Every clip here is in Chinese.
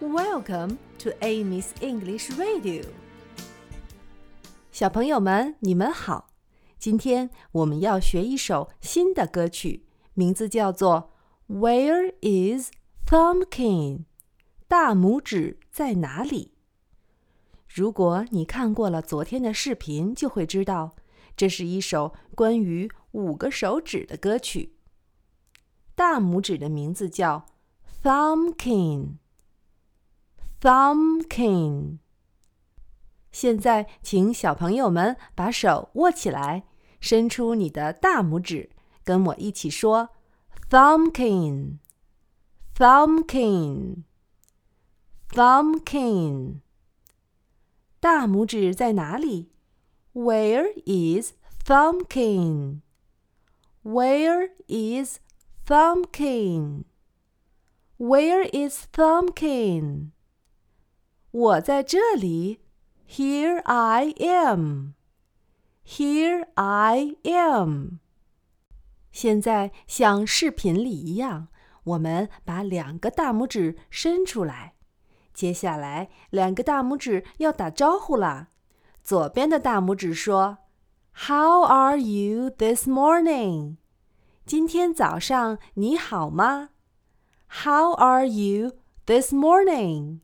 Welcome to Amy's English Radio。小朋友们，你们好！今天我们要学一首新的歌曲，名字叫做《Where Is Thumbkin》？大拇指在哪里？如果你看过了昨天的视频，就会知道，这是一首关于五个手指的歌曲。大拇指的名字叫 Thumbkin。Thumbkin。现在，请小朋友们把手握起来，伸出你的大拇指，跟我一起说：Thumbkin。Thumbkin。Thumbkin。大拇指在哪里？Where is Thumbkin? Where is Thumbkin? Where is Thumbkin? 我在这里。Here I am. Here I am. 现在像视频里一样，我们把两个大拇指伸出来。接下来，两个大拇指要打招呼了。左边的大拇指说：“How are you this morning？” 今天早上你好吗？How are you this morning？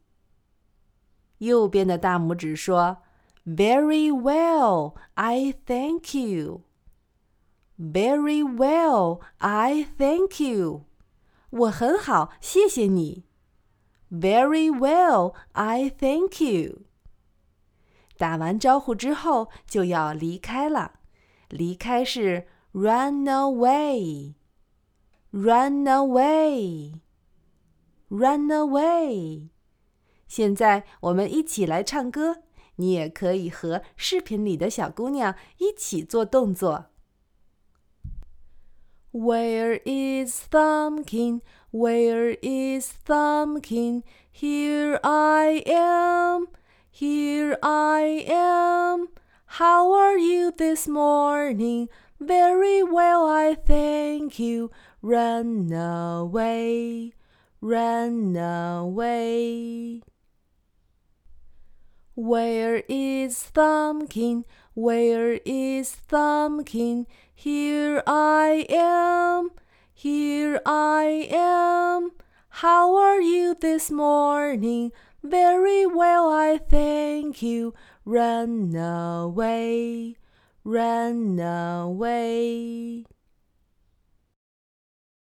右边的大拇指说：“Very well, I thank you. Very well, I thank you. 我很好，谢谢你。Very well, I thank you. 打完招呼之后就要离开了，离开是 run away, run away, run away。 现在我们一起来唱歌，你也可以和视频里的小姑娘一起做动作。Where is Thumbkin? Where is Thumbkin? Here I am, here I am. How are you this morning? Very well, I thank you. Run away, run away. Where is Thumbkin? Where is Thumbkin? Here I am, here I am. How are you this morning? Very well, I thank you. Run away, run away.